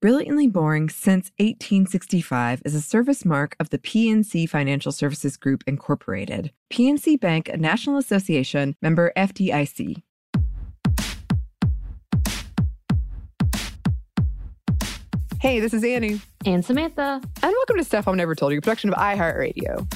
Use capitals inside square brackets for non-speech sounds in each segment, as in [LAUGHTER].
Brilliantly Boring Since 1865 is a service mark of the PNC Financial Services Group, Incorporated. PNC Bank, a National Association, member FDIC. Hey, this is Annie, And Samantha. and welcome to Stuff I've Never Told You, a production of iHeartRadio.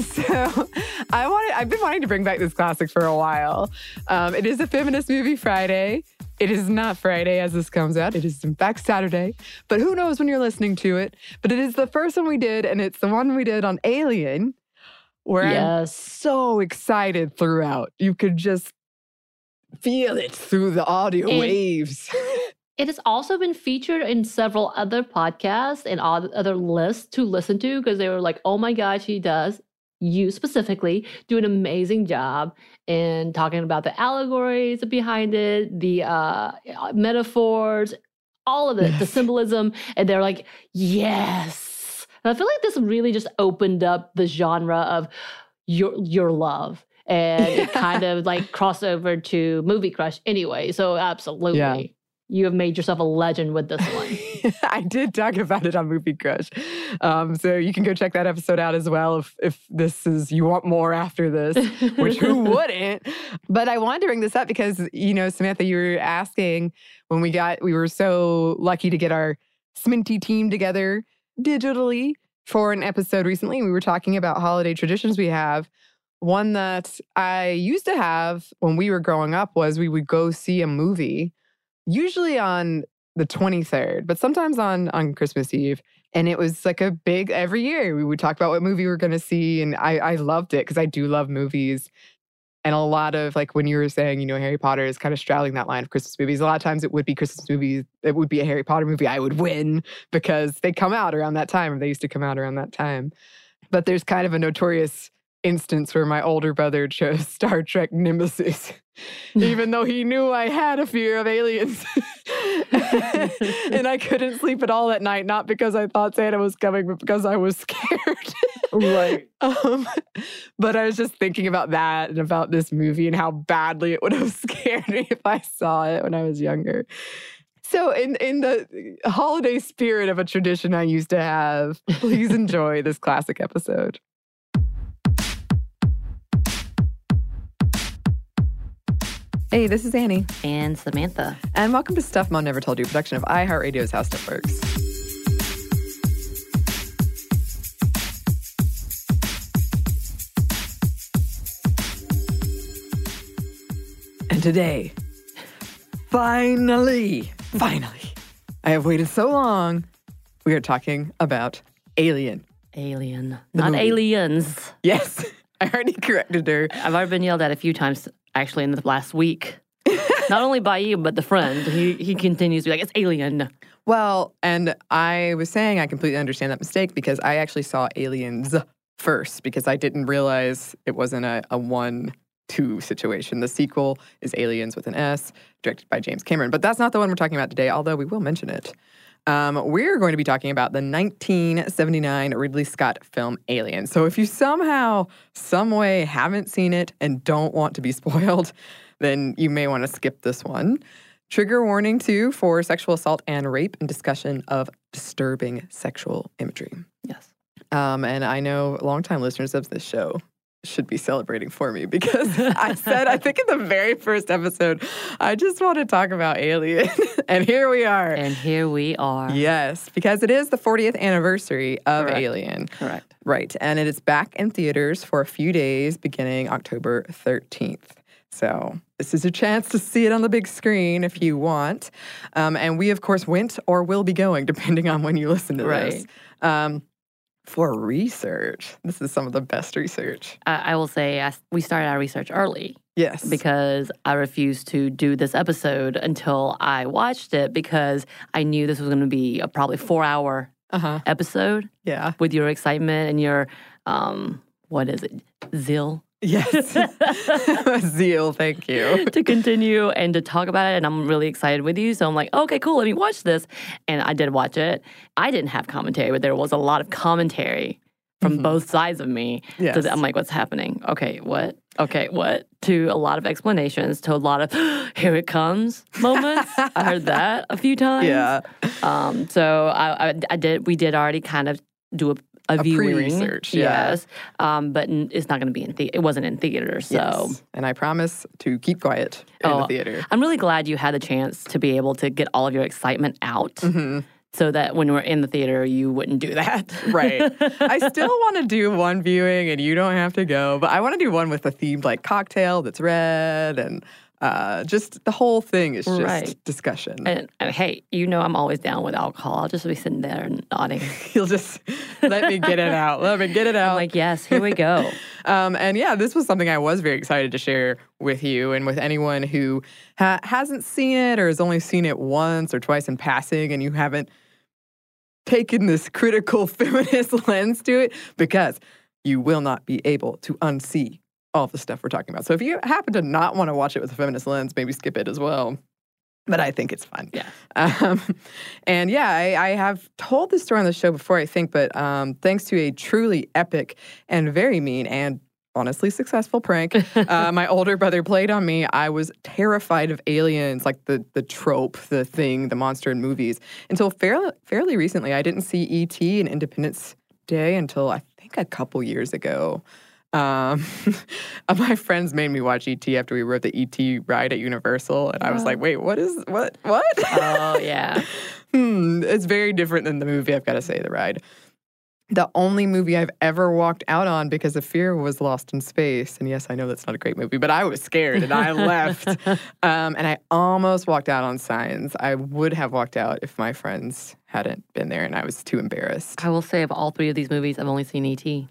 So, I wanted, I've been wanting to bring back this classic for a while. Um, it is a feminist movie Friday. It is not Friday as this comes out. It is in fact Saturday. But who knows when you're listening to it? But it is the first one we did, and it's the one we did on Alien, where I'm so excited throughout. You could just feel it through the audio waves. [LAUGHS] It has also been featured in several other podcasts and other lists to listen to because they were like, oh my gosh, she does. You specifically do an amazing job in talking about the allegories behind it, the uh, metaphors, all of it, the symbolism. And they're like, yes. And I feel like this really just opened up the genre of your, your love. And it kind [LAUGHS] of like crossed over to Movie Crush anyway. So, absolutely you have made yourself a legend with this one. [LAUGHS] I did talk about it on Movie Crush. Um, so you can go check that episode out as well if if this is you want more after this, which who [LAUGHS] wouldn't? But I wanted to bring this up because you know, Samantha, you were asking when we got we were so lucky to get our Sminty team together digitally for an episode recently. We were talking about holiday traditions we have. One that I used to have when we were growing up was we would go see a movie, usually on the 23rd, but sometimes on on Christmas Eve. And it was like a big every year we would talk about what movie we are going to see, and I I loved it because I do love movies. And a lot of like when you were saying, you know, Harry Potter is kind of straddling that line of Christmas movies. A lot of times it would be Christmas movies. It would be a Harry Potter movie. I would win because they come out around that time, or they used to come out around that time. But there's kind of a notorious instance where my older brother chose [LAUGHS] Star Trek Nemesis, [LAUGHS] even though he knew I had a fear of aliens. [LAUGHS] and I couldn't sleep at all that night, not because I thought Santa was coming, but because I was scared. right. Um, but I was just thinking about that and about this movie and how badly it would have scared me if I saw it when I was younger. So, in in the holiday spirit of a tradition I used to have, please enjoy this classic episode. Hey, this is Annie, And Samantha. and welcome to Stuff Mom Never Told You, a production of iHeartRadio's How Stuff Works. And today, finally, finally, I have waited so long. We are talking about Alien. Alien. The Not movie. aliens. Yes, [LAUGHS] I already corrected her. I've already been yelled at a few times actually in the last week. Not only by you, but the friend. He he continues to be like, it's alien. Well, and I was saying I completely understand that mistake because I actually saw Aliens first because I didn't realize it wasn't a, a one two situation. The sequel is Aliens with an S, directed by James Cameron. But that's not the one we're talking about today, although we will mention it. Um, we're going to be talking about the 1979 Ridley Scott film Alien. So if you somehow, some way haven't seen it and don't want to be [LAUGHS] spoiled, then you may want to skip this one. Trigger warning too for sexual assault and rape and discussion of disturbing sexual imagery. Yes. Um, and I know longtime listeners of this show should be celebrating for me because [LAUGHS] I said, I think in the very first episode, I just want to talk about Alien. [LAUGHS] and here we are. And here we are. Yes, because it is the 40th anniversary of Correct. Alien. Correct. Right. And it is back in theaters for a few days beginning October 13th. So this is your chance to see it on the big screen if you want. Um, and we, of course, went or will be going, [LAUGHS] depending on when you listen to this. Um, for research, this is some of the best research. I, I will say I, we started our research early Yes. because I refused to do this episode until I watched it because I knew this was going to be a probably four hour uh huh. episode Yeah. with your excitement and your, um, what is it, zeal Yes. [LAUGHS] Zeal, thank you. [LAUGHS] to continue and to talk about it. And I'm really excited with you. So I'm like, okay, cool, let me watch this. And I did watch it. I didn't have commentary, but there was a lot of commentary from both sides of me. So Yes. that I'm like, what's happening? Okay, what? Okay, what? To a lot of explanations, to a lot of [GASPS] here it comes moments. I heard that a few [LAUGHS] times. Yeah. Um, so I, I, I did. We did already kind of do a, a, A viewing. pre-research, yeah. Yes. Um, but it's not going to be in the. It wasn't in theaters. So Yes. And I promise to keep quiet in the Oh, theater. I'm really glad you had the chance to be able to get all of your excitement out, Mm-hmm. so that when we're in the theater, you wouldn't do that. Right. I [LAUGHS] still want to do one viewing and you don't have to go, but I want to do one with a themed like cocktail that's red and uh, just the whole thing is just Right. discussion. And, and hey, you know I'm always down with alcohol. I'll just be sitting there and nodding. [LAUGHS] You'll just let me get it out. Let me get it [LAUGHS] out. I'm like, yes, here we go. [LAUGHS] Um, and yeah, this was something I was very excited to share with you and with anyone who ha- hasn't seen it or has only seen it once or twice in passing and you haven't taken this critical feminist lens to it because you will not be able to unsee all the stuff we're talking about. So if you happen to not want to watch it with a feminist lens, maybe skip it as well. But I think it's fun. Yeah. [LAUGHS] Um, and yeah, I, I have told this story on the show before, I think, but um, thanks to a truly epic and very mean and honestly successful prank, uh, [LAUGHS] my older brother played on me. I was terrified of aliens, like the the trope, the thing, the monster in movies, until fairly fairly recently. I didn't see E.T. and Independence Day until I think a couple years ago. Um, [LAUGHS] my friends made me watch ET after we rode the ET ride at Universal, and I was like, "Wait, what is what? What?" Oh [LAUGHS] yeah. hmm, it's very different than the movie. I've got to say, the ride. The only movie I've ever walked out on because of fear was Lost in Space. And yes, I know that's not a great movie, but I was scared and I left. [LAUGHS] Um, and I almost walked out on Signs. I would have walked out if my friends hadn't been there, and I was too embarrassed. I will say of all three of these movies, I've only seen E.T.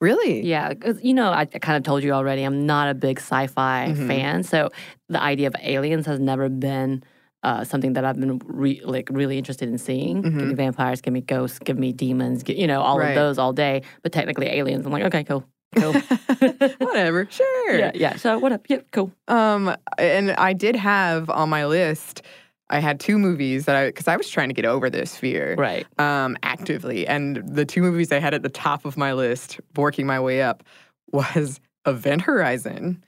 Really? Yeah, you know, I, I kind of told you already, I'm not a big sci-fi Mhm. fan, so the idea of aliens has never been uh, something that I've been re- like really interested in seeing. Give me vampires, give me ghosts, give me demons, gi- you know, all Mm-hmm. Of those all day. But technically, aliens, I'm like, okay, cool, cool. [LAUGHS] Whatever. [LAUGHS] Sure. yeah, yeah. So what up? Yep, cool. Um, and I did have on my list. I had two movies that I because I was trying to get over this fear, Right. Um, actively, and the two movies I had at the top of my list, working my way up, was Event Horizon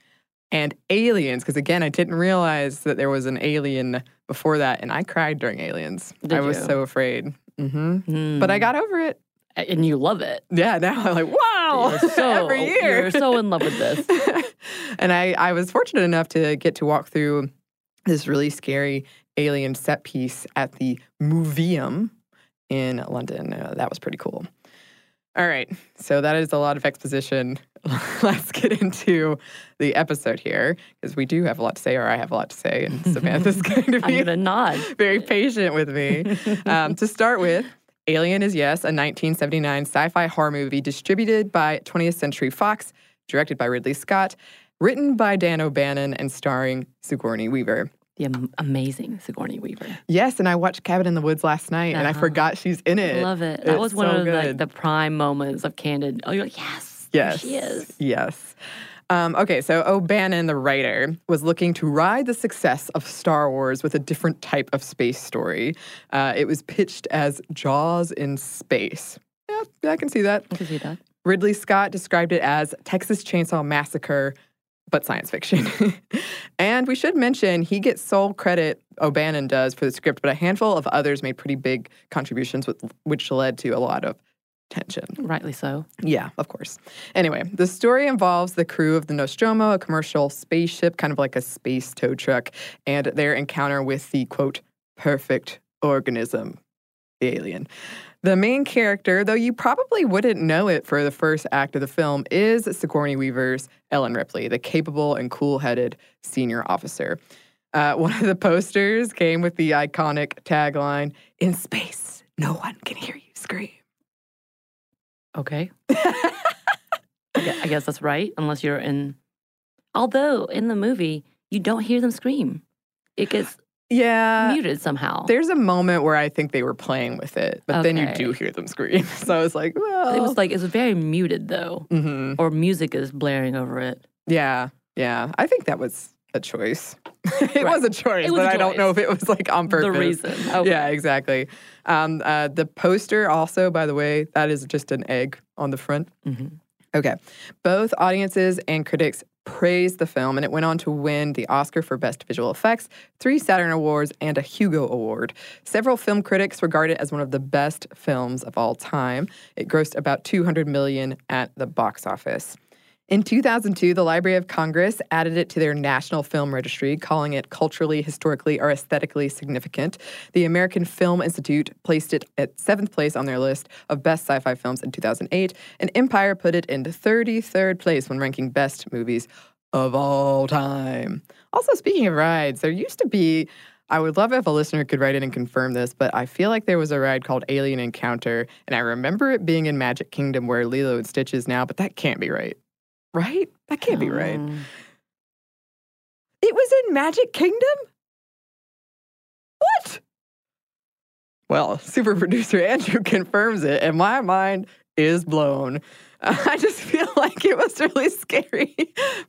and Aliens. Because again, I didn't realize that there was an alien before that, and I cried during Aliens. Did I was you? so afraid. hmm Mm. But I got over it. and you love it. Yeah, now I'm like, wow, You're so [LAUGHS] every year. you're so in love with this. [LAUGHS] and I, I was fortunate enough to get to walk through this really scary alien set piece at the Museum in London. Uh, that was pretty cool. All right, so that is a lot of exposition. [LAUGHS] Let's get into the episode here because we do have a lot to say, or I have a lot to say, and [LAUGHS] Samantha's going to I'm be gonna nod. [LAUGHS] very patient with me. Um, to start with, Alien is Yes, a 1979 sci fi horror movie distributed by 20th Century Fox, directed by Ridley Scott, written by Dan O'Bannon, and starring Sigourney Weaver. The amazing Sigourney Weaver. Yes, and I watched Cabin in the Woods last night, and I Uh-huh. forgot she's in it. Love it. That It's was one so of the, like, the prime moments of Candid. Oh, you're like, yes, Yes. she is. Yes. Um, okay, so O'Bannon, the writer, was looking to ride the success of Star Wars with a different type of space story. Uh, it was pitched as Jaws in space. Yeah, I can see that. I can see that. Ridley Scott described it as Texas Chainsaw Massacre, but science fiction. [LAUGHS] and we should mention he gets sole credit, O'Bannon does, for the script, but a handful of others made pretty big contributions, with, which led to a lot of tension. Rightly so. Yeah, of course. Anyway, the story involves the crew of the Nostromo, a commercial spaceship, kind of like a space tow truck, and their encounter with the quote, perfect organism, the alien. The main character, though you probably wouldn't know it for the first act of the film, is Sigourney Weaver's Ellen Ripley, the capable and cool headed senior officer. Uh, one of the posters came with the iconic tagline In space, no one can hear you scream. Okay. [LAUGHS] I I guess that's right, unless you're in. Although in the movie, you don't hear them scream. It gets Yeah. muted somehow. There's a moment where I think they were playing with it, but then you do hear them scream. [LAUGHS] So I was like, well, It was like, it was very muted though, Mhm. or music is blaring over it. yeah, yeah. I think that was a choice. [LAUGHS] it Right. was a choice, was but a I don't know if it was like on purpose. The reason. Okay. [LAUGHS] Yeah, exactly. Um, uh, the poster also, by the way, that is just an egg on the front. Mhm. Okay. Both audiences and critics praised the film, and it went on to win the Oscar for Best Visual Effects, three Saturn Awards, and a Hugo Award. Several film critics regard it as one of the best films of all time. It grossed about 200 million at the box office. In 2002, the Library of Congress added it to their National Film Registry, calling it culturally, historically, or aesthetically significant. The American Film Institute placed it at seventh place on their list of best sci fi films in 2008, and Empire put it in 33rd place when ranking best movies of all time. Also, speaking of rides, there used to be. I would love if a listener could write in and confirm this, but I feel like there was a ride called Alien Encounter, and I remember it being in Magic Kingdom where Lilo and Stitch is now, but that can't be right. Right? That can't be right. Um, It was in Magic Kingdom? What? Well, [LAUGHS] super producer Andrew confirms it, and my mind is blown. [LAUGHS] I just feel like it was really [LAUGHS] scary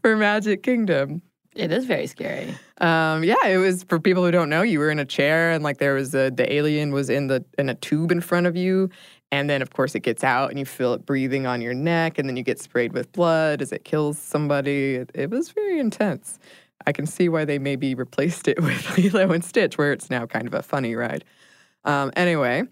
for Magic Kingdom. It is very scary. Um, yeah, it was for people who don't know. You were in a chair, and like there was a the alien was in the in a tube in front of you, and then of course it gets out, and you feel it breathing on your neck, and then you get sprayed with blood as it kills somebody. It, it was very intense. I can see why they maybe replaced it [LAUGHS] with Lilo and Stitch, where it's now kind of a funny ride. Um, anyway,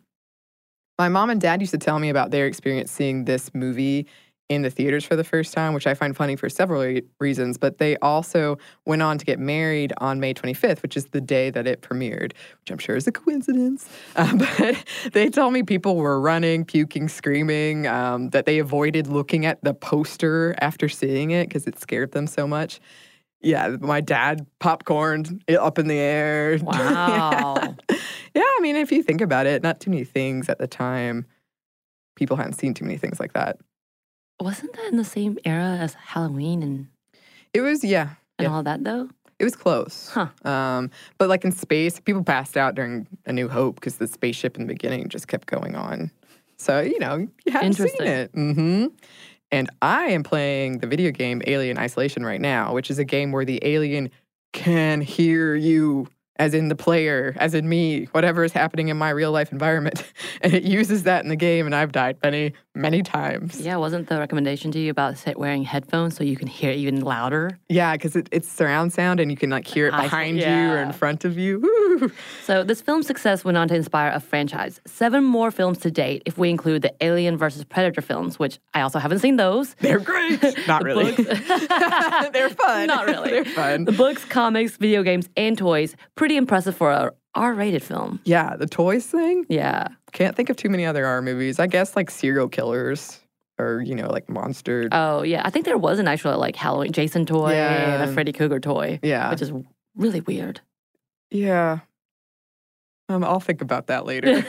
my mom and dad used to tell me about their experience seeing this movie in the theaters for the first time, which I find funny for several re- reasons. But they also went on to get married on May 25th, which is the day that it premiered, which I'm sure is a coincidence. Um, [LAUGHS] but they told me people were running, puking, screaming, um, that they avoided looking at the poster after seeing it because it scared them so much. Yeah, my dad popcorned it up in the air. [LAUGHS] Wow. yeah, I mean, if you think about it, not too many things at the time. People hadn't seen too many things like that. Wasn't that in the same era as Halloween and, It was, yeah, and Yeah. all that though? it was close. Huh. Um, but like in space, people passed out during A New Hope because the spaceship in the beginning just kept going on. So you know, you hadn't seen it. hmm And I am playing the video game Alien Isolation right now, which is a game where the alien can hear you, as in the player, as in me, whatever is happening in my real life environment, [LAUGHS] and it uses that in the game. And I've died many, many times. Yeah, wasn't the recommendation to you about sit wearing headphones so you can hear it even louder? Yeah, because it, it's surround sound, and you can like hear it Isol- behind you or in front of you. Woo. So this film's success went on to inspire a franchise. Seven more films to date, if we include the Alien versus Predator films, which I also haven't seen those. They're great. [LAUGHS] Not The really. books- [LAUGHS] They're fun. Not really. They're fun. The books, comics, video games, and toys. Pretty impressive for a R-rated film. Yeah, the toys thing. Yeah. Can't think of too many other R movies. I guess like serial killers or you know like monster. Oh yeah, I think there was an actual like Halloween Jason toy and a Freddy Krueger toy, yeah, which is really weird. yeah. Um, I'll think about that later. [LAUGHS] [LAUGHS]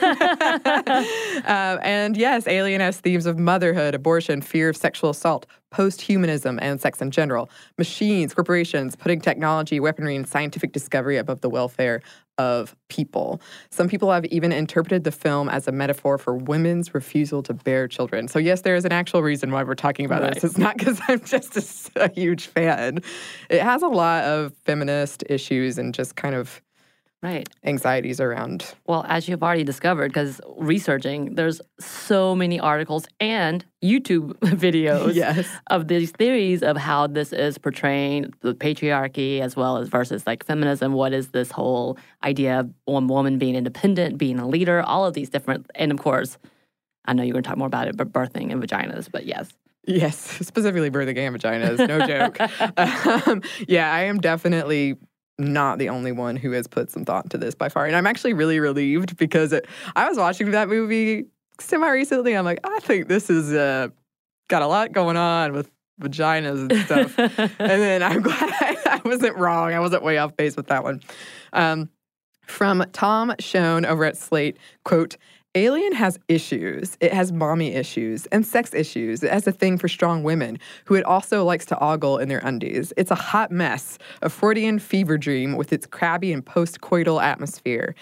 uh, and yes, Alien has themes of motherhood, abortion, fear of sexual assault, post humanism, and sex in general. Machines, corporations, putting technology, weaponry, and scientific discovery above the welfare of people. Some people have even interpreted the film as a metaphor for women's refusal to bear children. So, yes, there is an actual reason why we're talking about Right. this. It's not because I'm just a, a huge fan. It has a lot of feminist issues and just kind of Right. anxieties around. Well, as you've already discovered, because researching, there's so many articles and YouTube [LAUGHS] videos Yes. of these theories of how this is portraying the patriarchy as well as versus like feminism. What is this whole idea of one woman being independent, being a leader, all of these different, and of course, I know you're going to talk more about it, but birthing and vaginas, but yes. Yes, [LAUGHS] specifically birthing and vaginas, no joke. [LAUGHS] um, yeah, I am definitely not the only one who has put some thought into this by far. And I'm actually really relieved because it, I was watching that movie semi recently. I'm like, I think this is uh, got a lot going on with vaginas and stuff. [LAUGHS] and then I'm [LAUGHS] glad I, I wasn't wrong. I wasn't way off base with that one. Um, from Tom Shone over at Slate, quote, Alien has issues. It has mommy issues and sex issues. It has a thing for strong women who it also likes to ogle in their undies. It's a hot mess, a Freudian fever dream with its crabby and post coital atmosphere.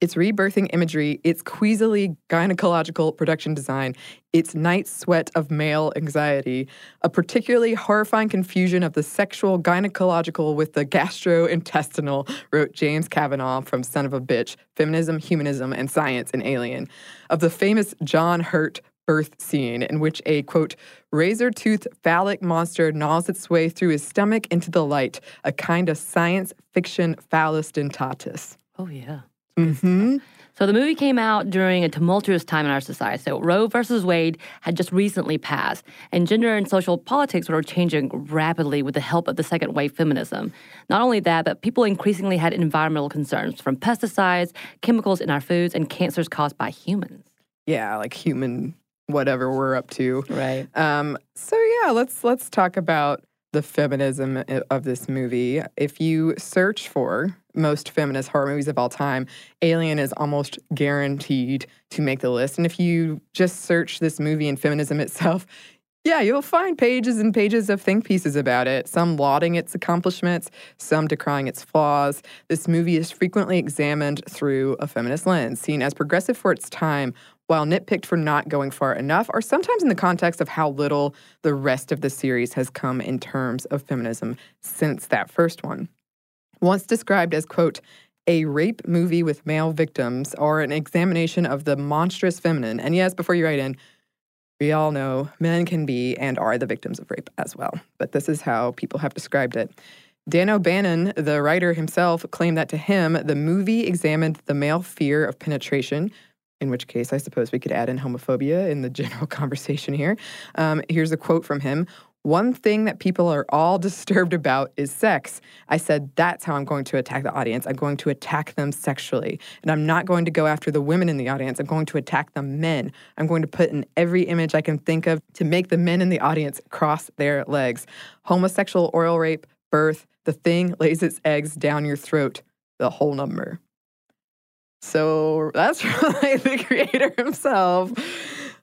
Its rebirthing imagery, its queasily gynecological production design, its night sweat of male anxiety, a particularly horrifying confusion of the sexual gynecological with the gastrointestinal, wrote James Kavanagh from Son of a Bitch Feminism, Humanism, and Science in Alien, of the famous John Hurt birth scene in which a quote razor toothed phallic monster gnaws its way through his stomach into the light, a kind of science fiction phallus dentatus. Oh, yeah. Mm-hmm. So the movie came out during a tumultuous time in our society. So Roe versus Wade had just recently passed, and gender and social politics were changing rapidly with the help of the second wave feminism. Not only that, but people increasingly had environmental concerns from pesticides, chemicals in our foods, and cancers caused by humans. Yeah, like human whatever we're up to. Right. Um, so yeah, let's let's talk about the feminism of this movie. If you search for most feminist horror movies of all time, Alien is almost guaranteed to make the list. And if you just search this movie and feminism itself, [LAUGHS] yeah, you'll find pages and pages of think pieces about it, some lauding its accomplishments, some decrying its flaws. This movie is frequently examined through a feminist lens, seen as progressive for its time, while nitpicked for not going far enough, or sometimes in the context of how little the rest of the series has come in terms of feminism since that first one. Once described as, quote, a rape movie with male victims or an examination of the monstrous feminine. And yes, before you write in, we all know men can be and are the victims of rape as well. But this is how people have described it. Dan O'Bannon, the writer himself, claimed that to him, the movie examined the male fear of penetration, in which case I suppose we could add in homophobia in the [LAUGHS] general conversation here. Um, here's a quote from him One thing that people are all [LAUGHS] disturbed about is sex. I said, that's how I'm going to attack the audience. I'm going to attack them sexually. And I'm not going to go after the women in the audience. I'm going to attack the men. I'm going to put in every image I can think of to make the men in the audience cross their legs. Homosexual oral rape, birth, the thing [LAUGHS] lays its eggs down your throat, the whole number. So that's [LAUGHS] really the creator himself.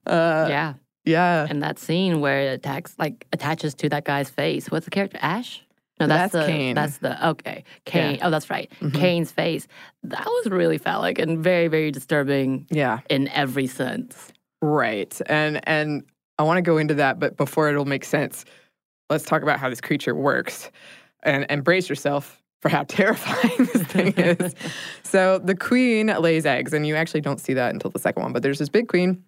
Uh, yeah. Yeah. And that scene where it attacks, like, attaches to that guy's face. What's the character? Ash? No, that's, That's the Kane. that's the okay. Kane. Oh, that's right. Mhm. Kane's face. That was really phallic and very, very disturbing Yeah. in every sense. Right. And and I want to go into that, but before it'll make sense, let's talk about how this creature works. And and brace yourself for how [LAUGHS] terrifying this thing is. [LAUGHS] so the queen lays eggs, and you actually don't see that until the second one, but there's this big queen.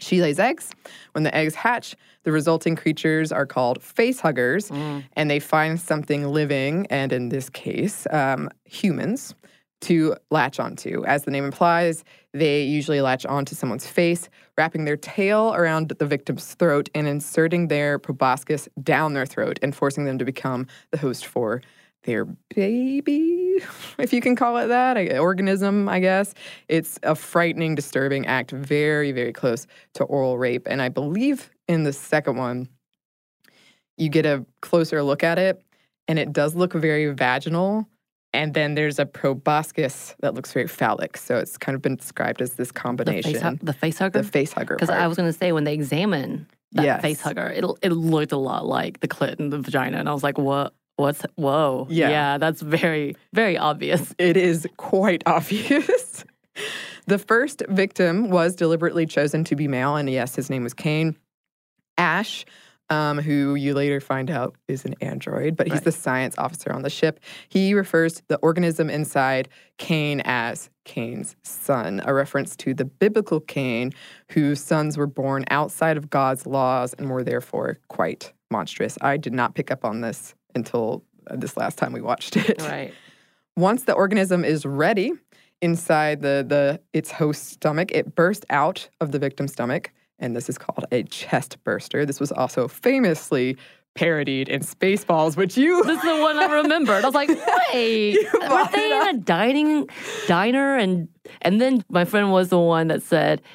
She lays eggs. When the eggs hatch, the resulting creatures are called face huggers, and they find something living, and in this case, um, humans, to latch onto. As the name implies, they usually latch onto someone's face, wrapping their tail around the victim's throat and inserting their proboscis down their throat and forcing them to become the host for their baby, [LAUGHS] if you can call it that, a- organism, I guess. It's a frightening, disturbing act, very, very close to oral rape. And I believe in the second one, you get a closer look at it, and it does look very vaginal. And then there's a proboscis that looks very phallic. So it's kind of been described as this The combination. face, the face hugger? The face hugger. Because. I was going to say, when they examine that Yes. face hugger, it, it looked a lot like the clit and the vagina. And I was like, what? What's, whoa. Yeah. that's very, very obvious. [LAUGHS] it is quite obvious. the first victim was deliberately chosen to be male, and yes, his name was Kane. Ash, um, who you later find out is an android, but he's Right. the science officer on the ship. He refers to the organism inside Kane as Kane's son, a reference to the biblical Cain, whose sons were born outside of God's laws and were therefore quite monstrous. I did not pick up on this until this last time we watched it. Right. [LAUGHS] Once the organism is ready inside the, the its host stomach, it bursts out of the victim's stomach, and this is called a chest burster. This was also famously parodied in Spaceballs, which you This is the one I remembered. I was like, [LAUGHS] wait, were they in a dining diner? And and then my friend was the one that said, "Th-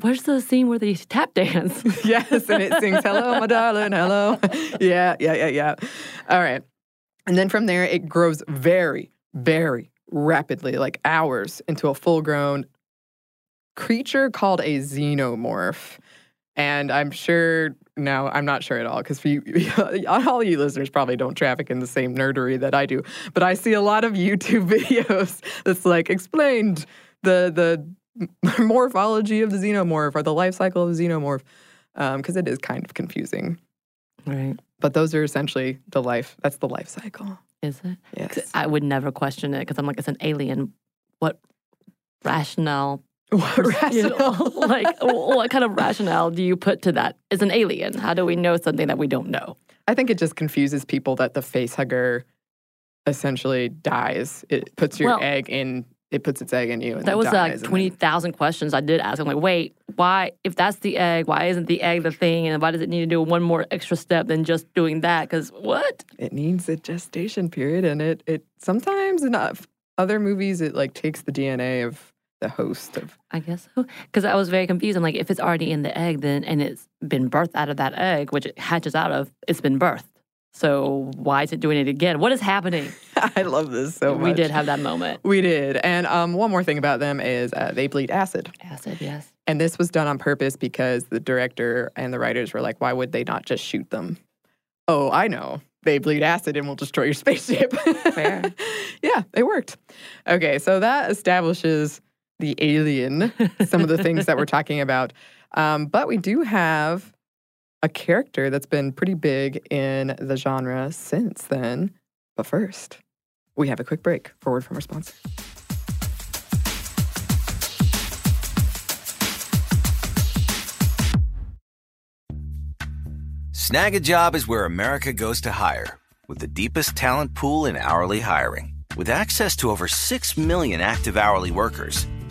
"Where's the scene where they [LAUGHS] tap dance?" [LAUGHS] yes, and it sings "Hello, my darling, hello." [LAUGHS] yeah, yeah, yeah, yeah. All right, and then from there it grows very, very rapidly, like hours, into a full-grown creature called a xenomorph. And I'm sure no, I'm not sure at all because all you listeners probably don't traffic in the same nerdery that I do. But I see a lot of YouTube videos that's like explained the the [LAUGHS] morphology of the xenomorph or the life cycle of the xenomorph um, because it is kind of confusing. right. But those are essentially the life. That's the life cycle. Is it? Yes. I would never question it because I'm like, it's an alien. What rationale? [LAUGHS] What [LAUGHS] rationale? like, what kind of rationale do you put to that? It's an alien. How do we know something that we don't know? I think it just confuses people that the face hugger essentially dies. It puts your Well- egg in. It puts its egg in you. That was dies, like and then- twenty thousand questions I did ask. I'm like, wait, why? If that's the egg, why isn't the egg the thing? And why does it need to do one more extra step than just doing that? Because what? it needs a gestation period and it it sometimes in uh, other movies it like takes the DNA of the host of I guess so. Because I was very confused. I'm like, if it's already in the egg, then and it's been birthed out of that egg, which it hatches out of, it's been birthed. So why is it doing it again? What is happening? [LAUGHS] I love this so much. we did have that moment. we did and um, one more thing about them is uh, they bleed acid Acid, yes. and this was done on purpose because the director and the writers were like why would they not just shoot them oh I know they bleed acid and will destroy your [LAUGHS] spaceship Fair. [LAUGHS] yeah it worked okay so that establishes the alien some of the things that we're talking about. Um, but we do have a character that's been pretty big in the genre since then. But first, we have a quick break for a word from our sponsor. Snagajob is where America goes to hire, with the deepest talent pool in hourly hiring. With access to over 6 million active hourly workers,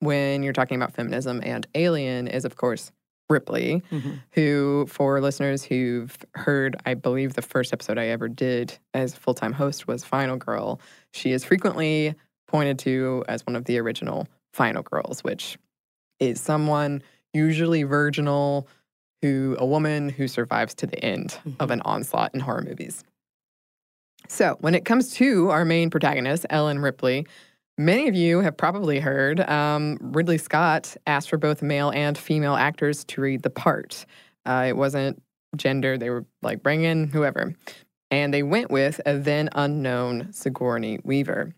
when you're talking about feminism and Alien is, of course, Ripley, mm-hmm. who, for listeners who've heard, I believe the first episode I ever did as full time host was Final Girl. She is frequently pointed to as one of the original Final Girls, which is someone usually virginal who a woman who survives to the end of mm-hmm. an onslaught in horror movies. So, when it comes to our main protagonist, Ellen Ripley, many of you have probably heard um, Ridley Scott asked for both male and female actors to read the part. Uh, it wasn't gender, they were like, bring in whoever. And they went with a then unknown Sigourney Weaver.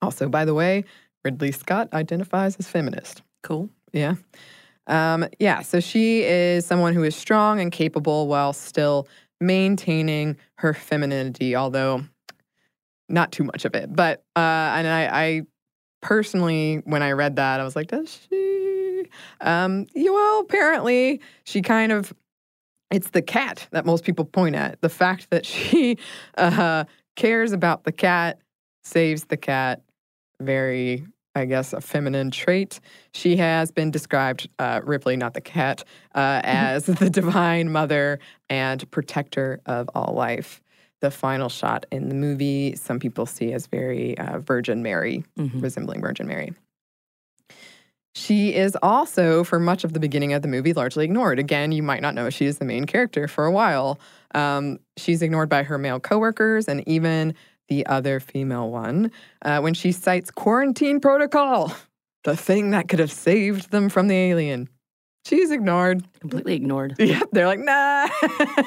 Also, by the way, Ridley Scott identifies as feminist. Cool. Yeah. Um, yeah. So she is someone who is strong and capable while still maintaining her femininity, although not too much of it. But, uh, and I, I personally, when I read that, I was like, does she? Um, well, apparently she kind of, it's the cat that most people point at. The fact that she [LAUGHS] uh, cares about the cat, saves the cat, very I guess, a feminine trait. She has been described, uh, Ripley, not the cat, uh, as [LAUGHS] the divine mother and protector of all life. The final shot in the movie, some people see as very uh, Virgin Mary, Mhm. resembling Virgin Mary. She is also, for much of the beginning of the movie, largely ignored. Again, you might not know she is the main character for a while. Um, she's ignored by her male coworkers and even the other female one uh, when she cites quarantine protocol, [LAUGHS] the thing that could have saved them from the alien. She's ignored. Completely ignored. [LAUGHS] Yep, they're like, nah,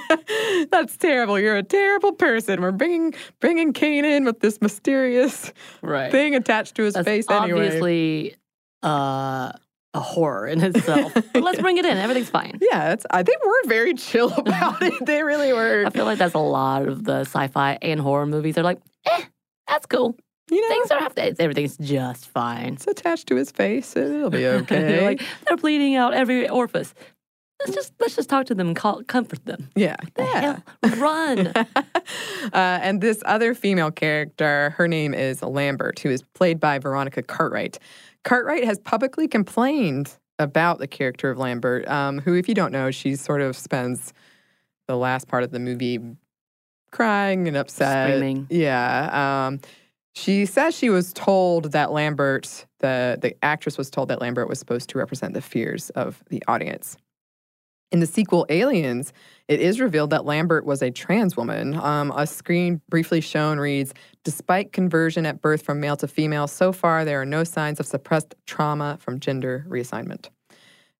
[LAUGHS] that's terrible. You're a terrible person. We're bringing bringing Kane in with this mysterious Right. thing attached to his That's face anyway. obviously uh, a horror in itself. [LAUGHS] But let's bring it in. Everything's fine. Yeah, it's, I think we're very chill about it. They really were. I feel like that's a lot of the sci-fi and horror movies. They're like, eh, that's cool. You know, Things are have to, everything's just fine. it's attached to his face. It'll be [LAUGHS] okay. like they're bleeding out every orifice. Let's just let's just talk to them and call, comfort them. yeah, The yeah. hell? Run. [LAUGHS] uh, and this other female character, her name is Lambert, who is played by Veronica Cartwright. Cartwright has publicly complained about the character of Lambert, um, who, if you don't know, she sort of spends the last part of the movie crying and upset. Screaming. Yeah. Um, she says she was told that Lambert, the, the actress was told that Lambert was supposed to represent the fears of the audience. In the sequel, Aliens, it is revealed that Lambert was a trans woman. Um, a screen briefly shown reads Despite conversion at birth from male to female, so far there are no signs of suppressed trauma from gender reassignment.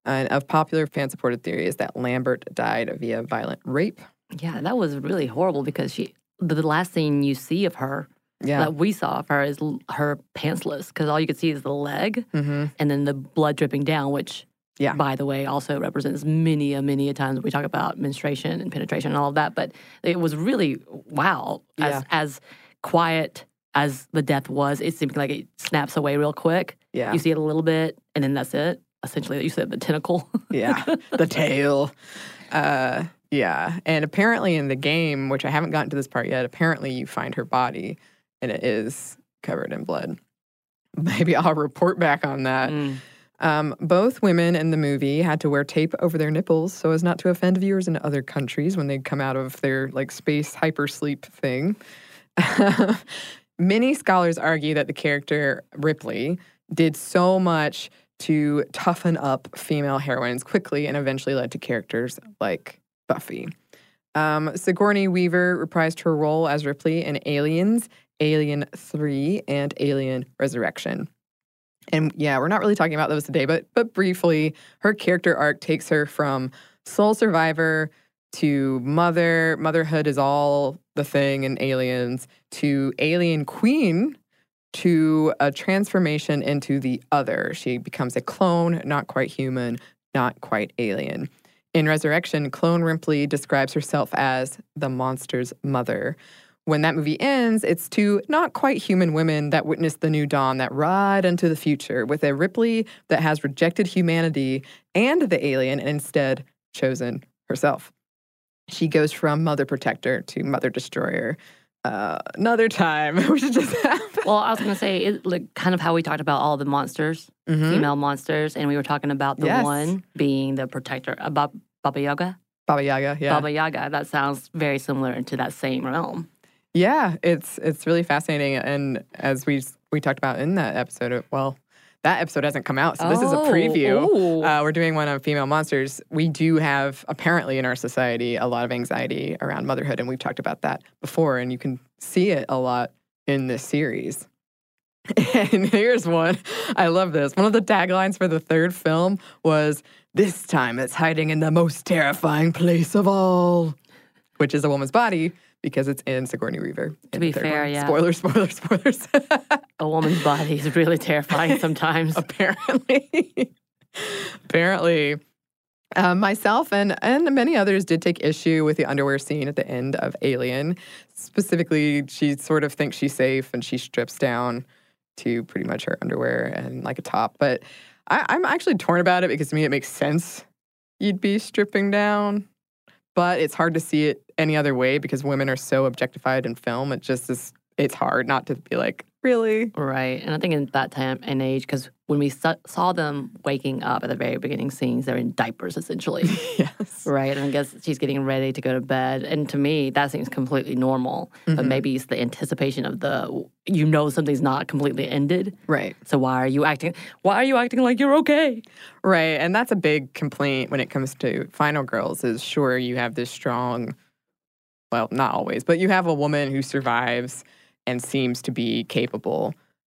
And of popular fan supported theory is that Lambert died via violent rape. yeah, that was really horrible because she. The, last scene you see of her, Yeah. that we saw of her, is her pantsless because all you could see is the leg hmm and then the blood dripping down, which Yeah. by the way, also represents many, a many a times we talk about menstruation and penetration and all of that. But it was really wow. As Yeah. as quiet as the death was, it seemed like it snaps away real quick. Yeah. You see it a little bit, and then that's it. Essentially, you said the tentacle. yeah, [LAUGHS] the tail. Uh, yeah, and apparently in the game, which I haven't gotten to this part yet, apparently you find her body and it is covered in blood. [LAUGHS] Maybe I'll report back on that. Mm. Um, both women in the movie had to wear tape over their nipples so as not to offend viewers in other countries when they come out of their like space hypersleep thing. [LAUGHS] Many scholars argue that the character Ripley did so much to toughen up female heroines quickly and eventually led to characters like Buffy. Um, Sigourney Weaver reprised her role as Ripley in Aliens, Alien 3, and Alien Resurrection. And yeah, we're not really talking about those today, but but briefly, her character arc takes her from sole survivor to mother. Motherhood is all the thing in Aliens to alien queen to a transformation into the other. She becomes a clone, not quite human, not quite alien. In Resurrection, clone Ripley describes herself as the monster's mother. When that movie ends, it's two not quite human women that witness the new dawn that ride into the future with a Ripley that has rejected humanity and the alien and instead chosen herself. She goes from mother protector to mother destroyer. Uh, another time, [LAUGHS] we should just have. Well, I was going to say, it, like, kind of how we talked about all the monsters, Mhm. female monsters, and we were talking about the Yes. one being the protector, Bab- Baba Yaga. Baba Yaga, yeah. Baba Yaga. That sounds very similar to that same realm. Yeah, it's it's really fascinating, and as we we talked about in that episode, uh, well, that episode hasn't come out, so this is a Oh, preview. Uh, we're doing one on female monsters. We do have apparently in our society a lot of anxiety around motherhood, and we've talked about that before, and you can see it a lot in this series. [LAUGHS] And here's one. I love this. One of the taglines for the third film was This time it's hiding in the most terrifying place of all, which is a woman's body because it's in Sigourney Weaver. in be fair, one. yeah. Spoilers, spoilers, spoilers. [LAUGHS] A woman's body is really terrifying [LAUGHS] sometimes. Apparently. Apparently. Um, myself and, and many others did take issue with the underwear scene at the end of Alien. Specifically, she sort of thinks she's safe and she strips down to pretty much her underwear and like a top. But I, I'm actually torn about it because to me it makes sense you'd be stripping down. But it's hard to see it any other way because women are so objectified in film. It just is, it's hard not to be like, really? Right. And I think in that time and age, because when we sa- saw them waking up at the very beginning scenes, they're in diapers essentially. [LAUGHS] yes. right. And I guess she's getting ready to go to bed. And to me, that seems completely normal. But Mhm. maybe it's the anticipation of the, you know, something's not completely ended. Right. So why are you acting, why are you acting like you're okay? Right. And that's a big complaint when it comes to Final Girls is sure you have this strong well, not always, but you have a woman who survives and seems to be capable.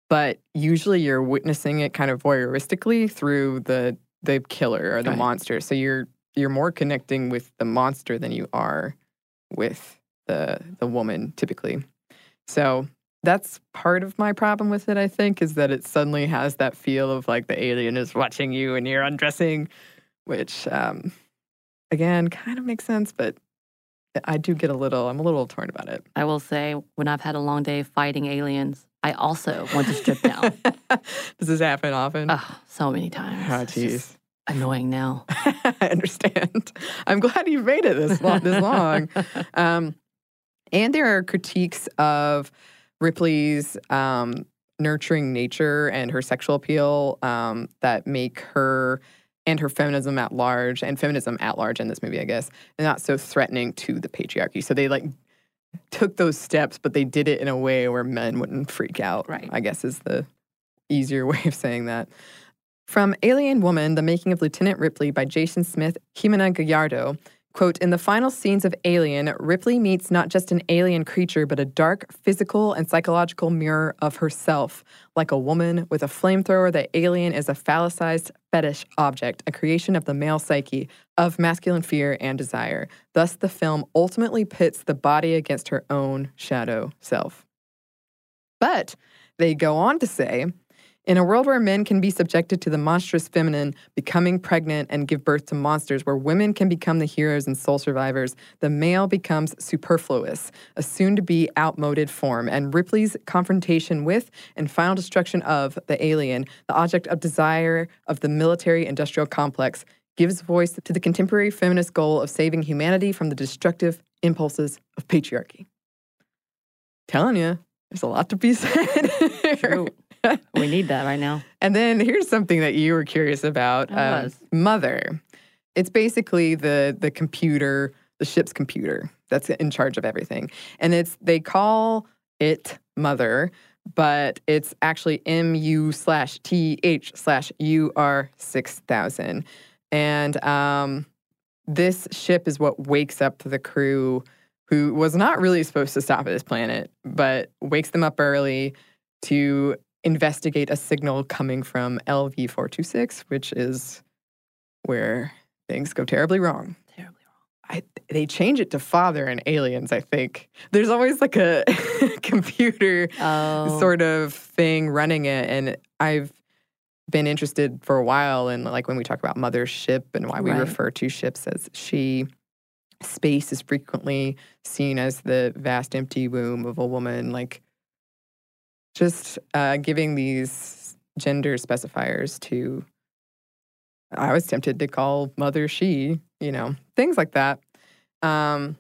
But usually you're witnessing it kind of voyeuristically through the the killer or the Right. monster. So you're you're more connecting with the monster than you are with the the woman typically. So that's part of my problem with it, I think, is that it suddenly has that feel of like the alien is watching you and you're undressing, which um, again kind of makes sense, but I do get a little I'm a little torn about it. I will say, when I've had a long day fighting aliens, I also want to strip down. [LAUGHS] Does this happen often? oh, so many times. oh, jeez. Annoying now. [LAUGHS] I understand. I'm glad you've made it this long. This long. [LAUGHS] Um, and there are critiques of Ripley's um, nurturing nature and her sexual appeal um, that make her and her feminism at large and feminism at large in this movie, I guess, and not so threatening to the patriarchy. So they like took those steps, but they did it in a way where men wouldn't freak out. Right. I guess is the easier [LAUGHS] way of saying that. From Alien Woman, The Making of Lieutenant Ripley by Jason Smith, Ximena Gallardo. Quote, in the final scenes of Alien, Ripley meets not just an alien creature, but a dark physical and psychological mirror of herself. Like a woman with a flamethrower, the alien is a phallicized fetish object, a creation of the male psyche, of masculine fear and desire. Thus, the film ultimately pits the body against her own shadow self. But they go on to say, in a world where men can be subjected to the monstrous feminine, becoming pregnant and give birth to monsters, where women can become the heroes and sole survivors, the male becomes superfluous, a soon to be outmoded form. And Ripley's confrontation with and final destruction of the alien, the object of desire of the military industrial complex, gives voice to the contemporary feminist goal of saving humanity from the destructive impulses of patriarchy. Telling you, there's a lot to be said. [LAUGHS] we need that right now. And then here's something that you were curious about. I um. Mother. It's basically the the computer, the ship's computer that's in charge of everything. And it's they call it Mother, but it's actually M U slash T H slash U R six thousand. And um this ship is what wakes up the crew who was not really supposed to stop at this planet, but wakes them up early to investigate a signal coming from LV 426, which is where things go terribly wrong. Terribly I, they change it to father and aliens, I think. There's always like a [LAUGHS] computer Oh. sort of thing running it. And I've been interested for a while in like when we talk about mothership and why we Right. refer to ships as she. Space is frequently seen as the vast empty womb of a woman, like just uh, giving these gender specifiers to. I was tempted to call mother she, you know, things like that. Um,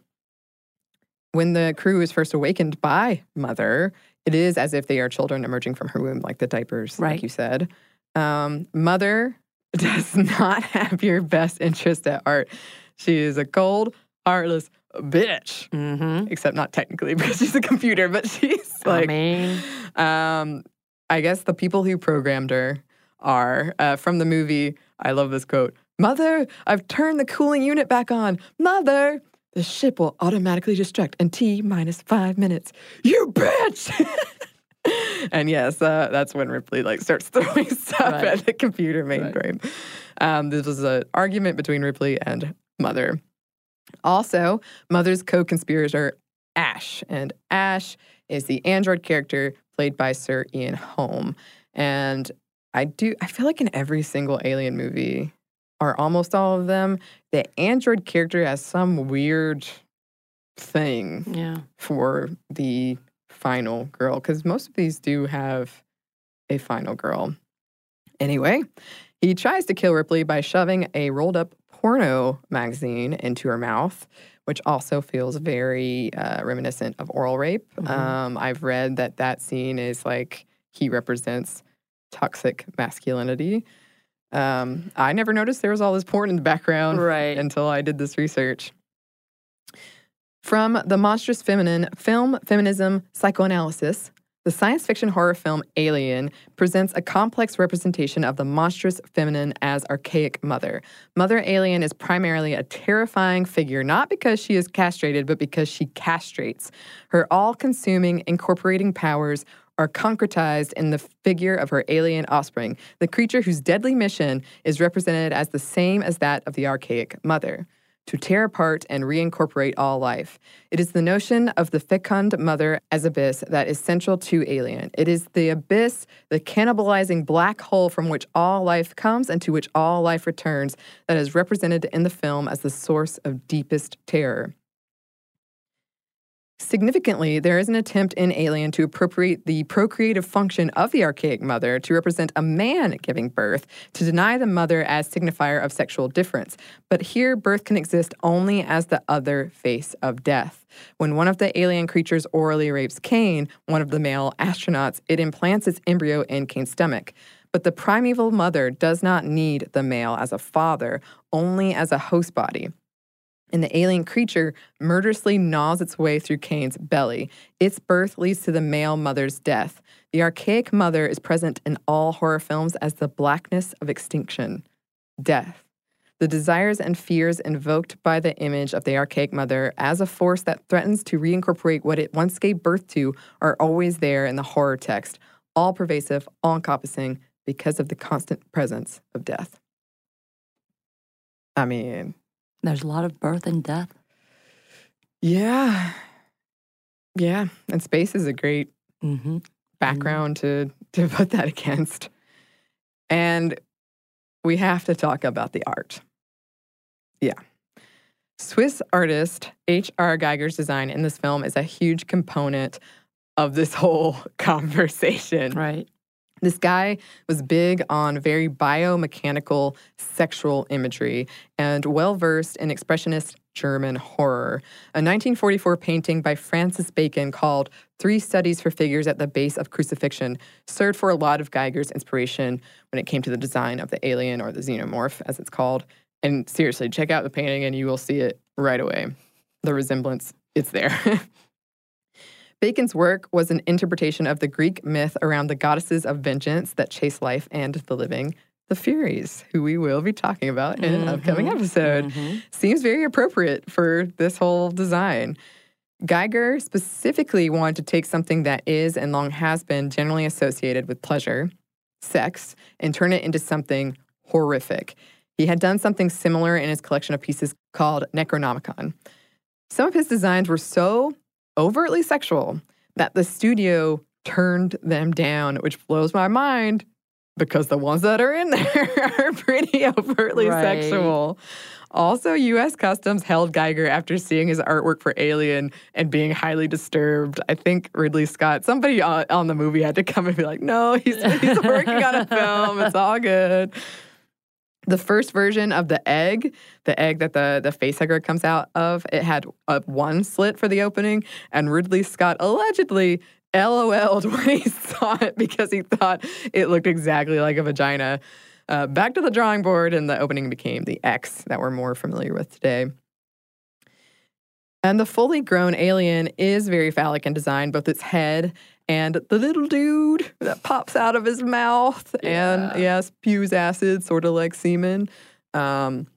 when the crew is first awakened by mother, it is as if they are children emerging from her womb, like the diapers, Right. like you said. Um, mother [LAUGHS] does not [LAUGHS] have your best interest at heart. She is a cold, heartless bitch. Mm-hmm. Except not technically [LAUGHS] because she's a computer, but she's like. I mean, um, I guess the people who programmed her are uh, from the movie. I love this quote Mother, I've turned the cooling unit back on. Mother, the ship will automatically destruct in T minus five minutes. You bitch! [LAUGHS] and yes, uh, that's when Ripley like starts [LAUGHS] throwing stuff Right. at the computer mainframe. Um, this was an argument between Ripley and Mother. Also, Mother's co-conspirator Ash, and Ash is the android character played by Sir Ian Holm. And I do I feel like in every single alien movie, or almost all of them, the android character has some weird thing yeah. for the final girl because most of these do have a final girl. Anyway, he tries to kill Ripley by shoving a rolled up porno magazine into her mouth, which also feels very uh, reminiscent of oral rape. Mhm. Um, I've read that that scene is like he represents toxic masculinity. Um, I never noticed there was all this porn in the background Right. until I did this research. From the monstrous feminine film feminism psychoanalysis, the science fiction horror film Alien presents a complex representation of the monstrous feminine as archaic mother. Mother Alien is primarily a terrifying figure, not because she is castrated, but because she castrates. Her all consuming, incorporating powers are concretized in the figure of her alien offspring, the creature whose deadly mission is represented as the same as that of the archaic mother to tear apart and reincorporate all life. It is the notion of the fecund mother as abyss that is central to Alien. It is the abyss, the cannibalizing black hole from which all life comes and to which all life returns, that is represented in the film as the source of deepest terror. Significantly, there is an attempt in Alien to appropriate the procreative function of the archaic mother to represent a man giving birth, to deny the mother as signifier of sexual difference. But here, birth can exist only as the other face of death. When one of the alien creatures orally rapes Kane, one of the male astronauts, it implants its embryo in Kane's stomach. But the primeval mother does not need the male as a father, only as a host body and the alien creature murderously gnaws its way through Kane's belly. Its birth leads to the male mother's death. The archaic mother is present in all horror films as the blackness of extinction, death. The desires and fears invoked by the image of the archaic mother as a force that threatens to reincorporate what it once gave birth to are always there in the horror text, all pervasive, all encompassing, because of the constant presence of death. I mean, There's a lot of birth and death. Yeah. Yeah. And space is a great Mm-hmm. background to to put that [LAUGHS] against. And we have to talk about the art. Yeah. Swiss artist H.R. Giger's design in this film is a huge component of this whole [LAUGHS] conversation. Right. This guy was big on very biomechanical sexual imagery and well versed in expressionist German horror. A 1944 painting by Francis Bacon called Three Studies for Figures at the Base of Crucifixion served for a lot of Giger's inspiration when it came to the design of the alien or the xenomorph, as it's called. And seriously, check out the painting and you will see it right away. The resemblance, it's there. [LAUGHS] Bacon's work was an interpretation of the Greek myth around the goddesses of vengeance that chase life and the living, the Furies, who we will be talking about in an upcoming Mm-hmm. episode. Seems very appropriate for this whole design. Giger specifically wanted to take something that is and long has been generally associated with pleasure, sex, and turn it into something horrific. He had done something similar in his collection of pieces called Necronomicon. Some of his designs were so overtly sexual that the studio turned them down, which blows my mind because the ones that are in [LAUGHS] there are pretty overtly Right. sexual. Also, US Customs held Giger after seeing his artwork for Alien and being highly disturbed. I think Ridley Scott, somebody on, on the movie had to come and be like, no, he's, he's working on a [LAUGHS] film. It's all good. The first version of the egg, the egg that the, the facehugger comes out of, it had a one slit for the opening, and Ridley Scott allegedly LOL'd [LAUGHS] when he saw it because he thought it looked exactly like a vagina. Uh, back to the drawing board, and the opening became the X that we're more familiar with today. And the fully grown alien is very phallic in design, both its head and the little dude that pops out of his mouth and, yes, spews acid, sort of like semen. Um,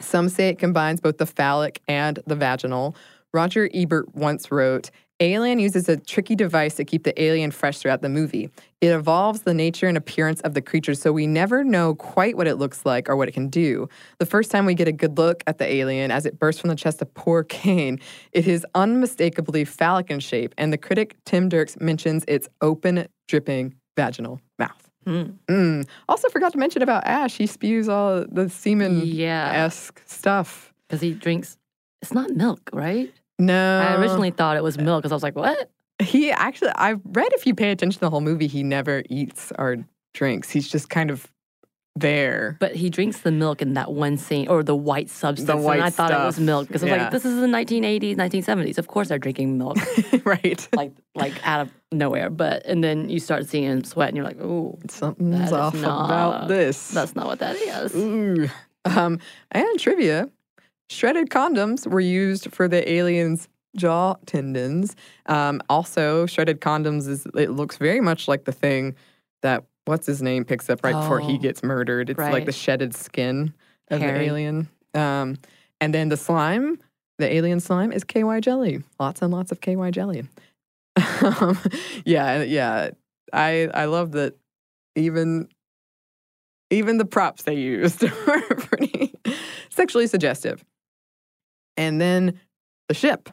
some say it combines both the phallic and the vaginal. Roger Ebert once wrote Alien uses a tricky device to keep the alien fresh throughout the movie. It evolves the nature and appearance of the creature so we never know quite what it looks like or what it can do. The first time we get a good look at the alien as it bursts from the chest of poor [LAUGHS] Kane, it is unmistakably phallic in shape, and the critic Tim Dirks mentions its open, dripping vaginal mouth. Mm. Also, forgot to mention about Ash. He spews all the semen Yeah. esque stuff. Because he drinks, it's not milk, right? No, I originally thought it was milk because I was like, what? he actually. I've read if you pay attention to the whole movie, he never eats or drinks. He's just kind of there. But he drinks the milk in that one scene, or the white substance. The white and I thought it was milk because I was like, this is the 1980s, 1970s. Of course they're drinking milk, [LAUGHS] right. like like out of nowhere. But and then you start seeing him sweat, and you're like, ooh, Something's off not- about this. that's not what that is. Ooh. Um, and trivia shredded condoms were used for the aliens' jaw tendons. Um, also, shredded condoms is it looks very much like the thing that what's his name picks up right before he Oh, gets murdered. It's like the shedded skin of Hairy. the alien. Um, and then the slime, the alien slime, is KY jelly. Lots and lots of KY jelly. um, [LAUGHS] yeah, yeah. I I love that even even the props they used [LAUGHS] were pretty sexually suggestive. And then the ship.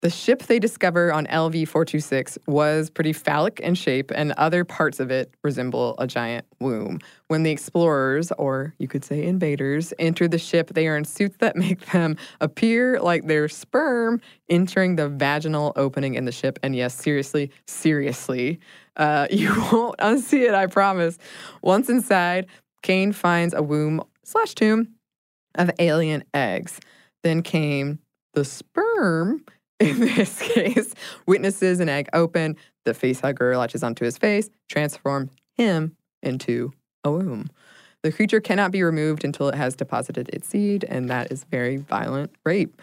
The ship they discover on LV 426 was pretty phallic in shape, and other parts of it resemble a giant womb. When the explorers, or you could say invaders, enter the ship, they are in suits that [LAUGHS] make them appear like their sperm entering the vaginal opening in the ship. And yes, seriously, seriously, uh, [LAUGHS] you won't unsee it, I promise. Once inside, Kane finds a womb slash tomb of alien eggs. Then came the sperm. [LAUGHS] In this case, witnesses an egg open. The face hugger latches onto his face, transforms him into a womb. The creature cannot be removed until it has deposited its seed, and that is very violent rape.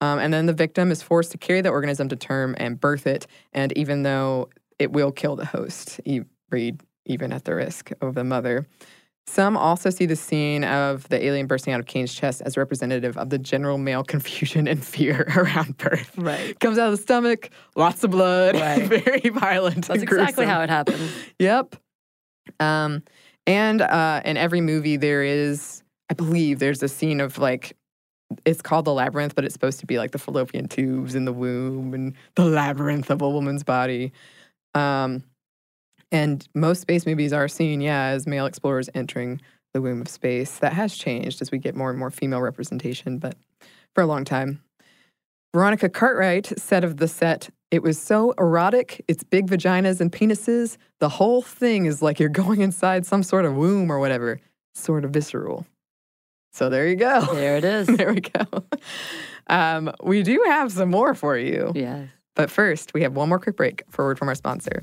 Um, and then the victim is forced to carry the organism to term and birth it. And even though it will kill the host, e- breed even at the risk of the mother. Some also see the scene of the alien bursting out of Kane's chest as representative of the general male [LAUGHS] confusion and fear [LAUGHS] around birth. Right. Comes out of the stomach, lots of blood, [LAUGHS] Right. very violent. That's exactly how it happens. Yep. Um, and uh, in every movie, there is, I believe, there's a scene of like, it's called the labyrinth, but it's supposed to be like the fallopian tubes in the womb and the labyrinth of a woman's body. Um, and most space movies are seen, yeah, as male explorers entering the womb of space. That has changed as we get more and more female representation, but for a long time. Veronica Cartwright said of the set, it was so erotic, it's big vaginas and penises. The whole thing is like you're going inside some sort of womb or whatever, sort of visceral. So there you go. There it is. [LAUGHS] there we go. Um, we do have some more for you. yes. But first, we have one more quick break Forward from our sponsor.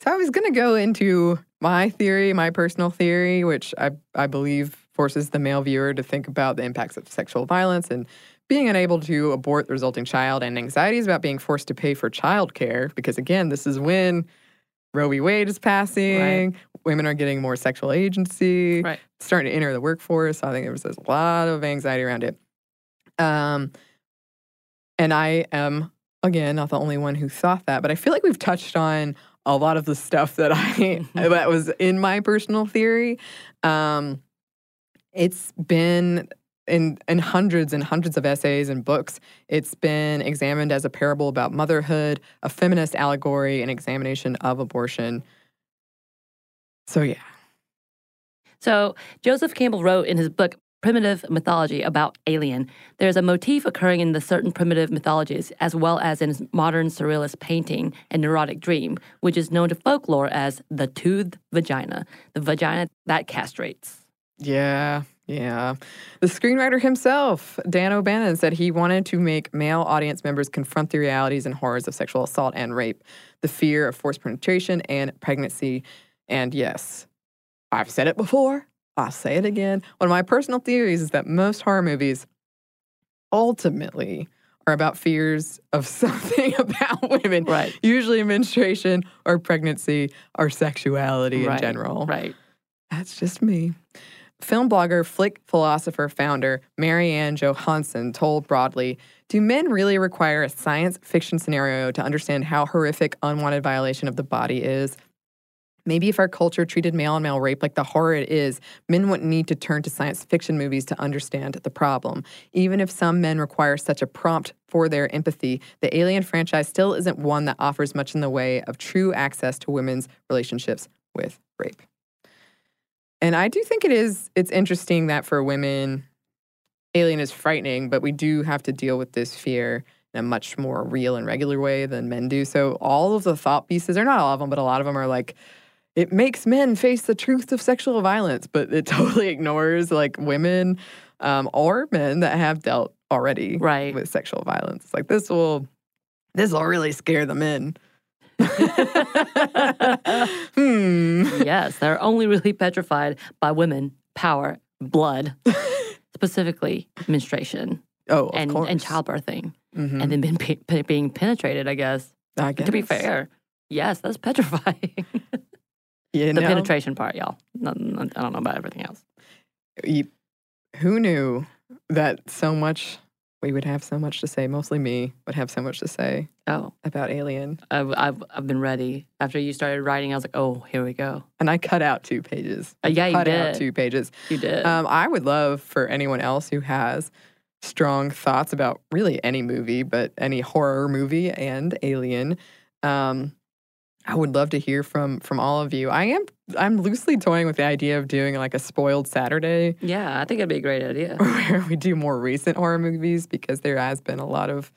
So I was going to go into my theory, my personal theory, which I, I believe forces the male viewer to think about the impacts of sexual violence and being unable to abort the resulting child and anxieties about being forced to pay for childcare. Because again, this is when Roe v. Wade is passing, Right. women are getting more sexual agency, Right. starting to enter the workforce. So I think there was a lot of anxiety around it. Um, and I am again not the only one who thought that, but I feel like we've touched on a lot of the stuff that I that was in my personal theory. Um, it's been in in hundreds and hundreds of essays and books. It's been examined as a parable about motherhood, a feminist allegory, an examination of abortion. So yeah, So Joseph Campbell wrote in his book Primitive Mythology about Alien. There's a motif occurring in the certain primitive mythologies, as well as in modern surrealist painting and neurotic dream, which is known to folklore as the toothed vagina, the vagina that castrates. Yeah, yeah. The screenwriter himself, Dan O'Bannon, said he wanted to make male audience members confront the realities and horrors of sexual assault and rape, the fear of forced penetration and pregnancy. And yes, I've said it before, I'll say it again. One of my personal theories is that most horror movies ultimately are about fears of [LAUGHS] something about women, Right. usually menstruation or pregnancy or sexuality in general. Right. That's just me. Film blogger, flick philosopher, founder MaryAnn Johanson told Broadly Do men really require a science fiction scenario to understand how horrific unwanted violation of the body is? Maybe if our culture treated male on male rape like the horror it is, men wouldn't need to turn to science fiction movies to understand the problem. Even if some men require such a prompt for their empathy, the Alien franchise still isn't one that offers much in the way of true access to women's relationships with rape. And I do think it is it's interesting that for women Alien is frightening, but we do have to deal with this fear in a much more real and regular way than men do. So all of the thought pieces, or not all of them, but a lot of them are like it makes men face the truth of sexual violence, but it [LAUGHS] totally ignores like women um, or men that have dealt already Right. with sexual violence. It's like this will this will really scare the men. [LAUGHS] hmm. yes, they're only really petrified by women, power, blood, [LAUGHS] specifically menstruation Oh, of and, course. and childbirthing, Mhm. and then being, being penetrated, I guess. I To be fair, yes, that's petrifying. You the know, penetration part, y'all. I don't know about everything else. you- who knew that so much we would have so much to say? Mostly me would have so much to say Oh, about Alien, I've, I've, I've been ready. After you started writing, I was like, oh, here we go. and I cut out two pages. Uh, yeah, you cut out did. two pages. You did. Um, I would love for anyone else who has strong thoughts about really any movie, but any horror movie and Alien. Um, I would love to hear from from all of you. I am I'm loosely toying with the idea of doing like a spoiled Saturday yeah, I think it'd be a great idea. [LAUGHS] where we do more recent horror movies because there has been a lot of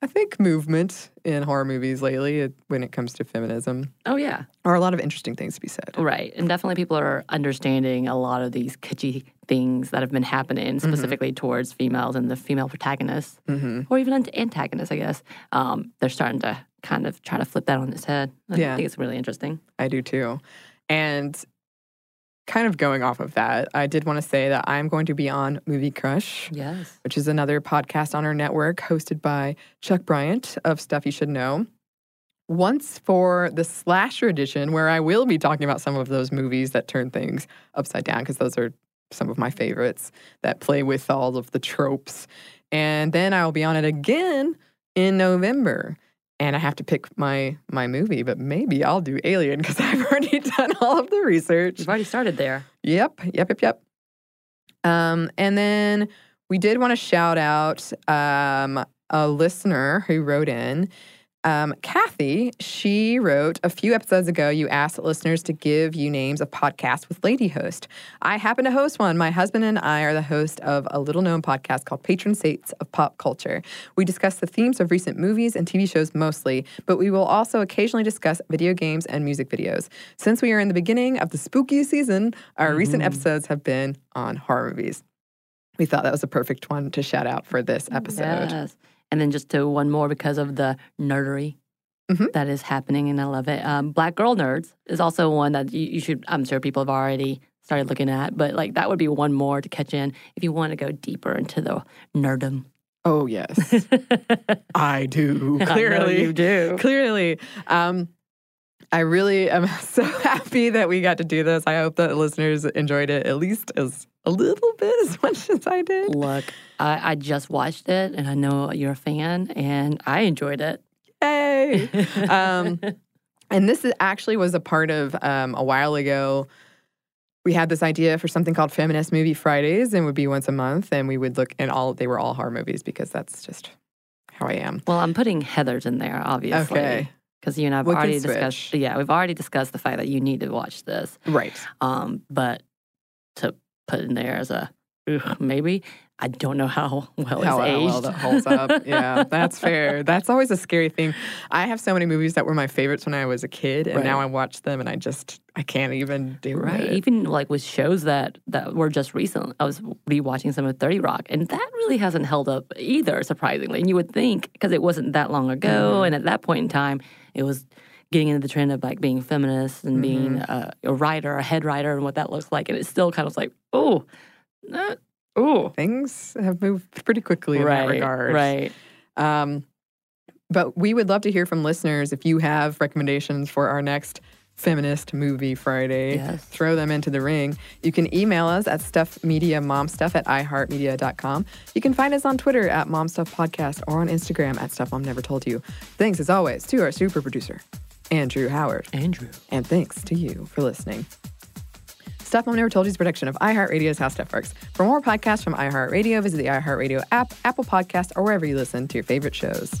I think movement in horror movies lately when it comes to feminism. Oh, yeah. Are a lot of interesting things to be said. Right. And definitely people are understanding a lot of these kitschy things that have been happening specifically towards females and the female protagonists, hmm or even antagonists, I guess. Um, they're starting to kind of try to flip that on its head. I Yeah. think it's really interesting. I do too. And kind of going off of that, I did want to say that I'm going to be on Movie Crush, Yes. which is another podcast on our network hosted by Chuck Bryant of Stuff You Should Know. Once for the slasher edition, where I will be talking about some of those movies that turn things upside down, because those are some of my favorites that play with all of the tropes. And then I'll be on it again in November. And I have to pick my my movie, but maybe I'll do Alien because [LAUGHS] I've already done all of the research. You've already started there. Yep, yep, yep, yep. Um, and then we did want to shout out um, a listener who wrote in. Um, Kathy, she wrote a few episodes ago. You asked listeners to give you names of podcasts with Lady Host. I happen to host one. My husband and I are the host of a little known podcast called Patron Saints of Pop Culture. We discuss the themes of recent movies and TV shows mostly, but we will also occasionally discuss video games and music videos. Since we are in the beginning of the spooky season, our recent episodes have been on horror movies. We thought that was a perfect one to shout out for this episode. Yes. And then just to one more because of the nerdery Mhm. that is happening, and I love it. Um, Black Girl Nerds is also one that you, you should, I'm sure people have already started looking at, but like that would be one more to catch in if you want to go deeper into the nerdum. Oh, yes. [LAUGHS] I do. I Clearly. you do. Clearly. Um, I really am [LAUGHS] so happy that we got to do this. I hope that listeners enjoyed it at least as a little bit as [LAUGHS] much as I did. Look, I, I just watched it, and I know you're a fan, and I enjoyed it. Yay! [LAUGHS] um, and this is actually was a part of um, a while ago. We had this idea for something called Feminist Movie Fridays, and would be once a month, and we would look and all they were all horror movies because that's just how I am. Well, I'm putting Heather's in there, obviously. Okay. Because you and I've We already discussed. Yeah, we've already discussed the fact that you need to watch this. Right. Um, but to put in there as a maybe, I don't know how well how, it's aged. well that holds up. yeah, that's [LAUGHS] fair. That's always a scary thing. I have so many movies that were my favorites when I was a kid, and now I watch them and I just I can't even do Right, it. even like with shows that that were just recent, I was rewatching some of Thirty Rock, and that really hasn't held up either, surprisingly. And you would think because it wasn't that long ago, Mm-hmm. and at that point in time, it was getting into the trend of like being feminist and being Mm-hmm. a, a writer, a head writer, and what that looks like. And it's still kind of like, oh, uh, oh, Things have moved pretty quickly in right, that regard. right. Um, but we would love to hear from listeners if you have recommendations for our next feminist movie Friday. Yes. Throw them into the ring. You can email us at stuffmediamomstuff at iheartmedia.com. You can find us on Twitter at momstuffpodcast or on Instagram at stuff mom never told you. Thanks as always to our super producer, Andrew Howard. Andrew. And thanks to you for listening. Stuff Mom Never Told You is a production of iHeartRadio's How Stuff Works. For more podcasts from iHeartRadio, visit the iHeartRadio app, Apple Podcast, or wherever you listen to your favorite shows.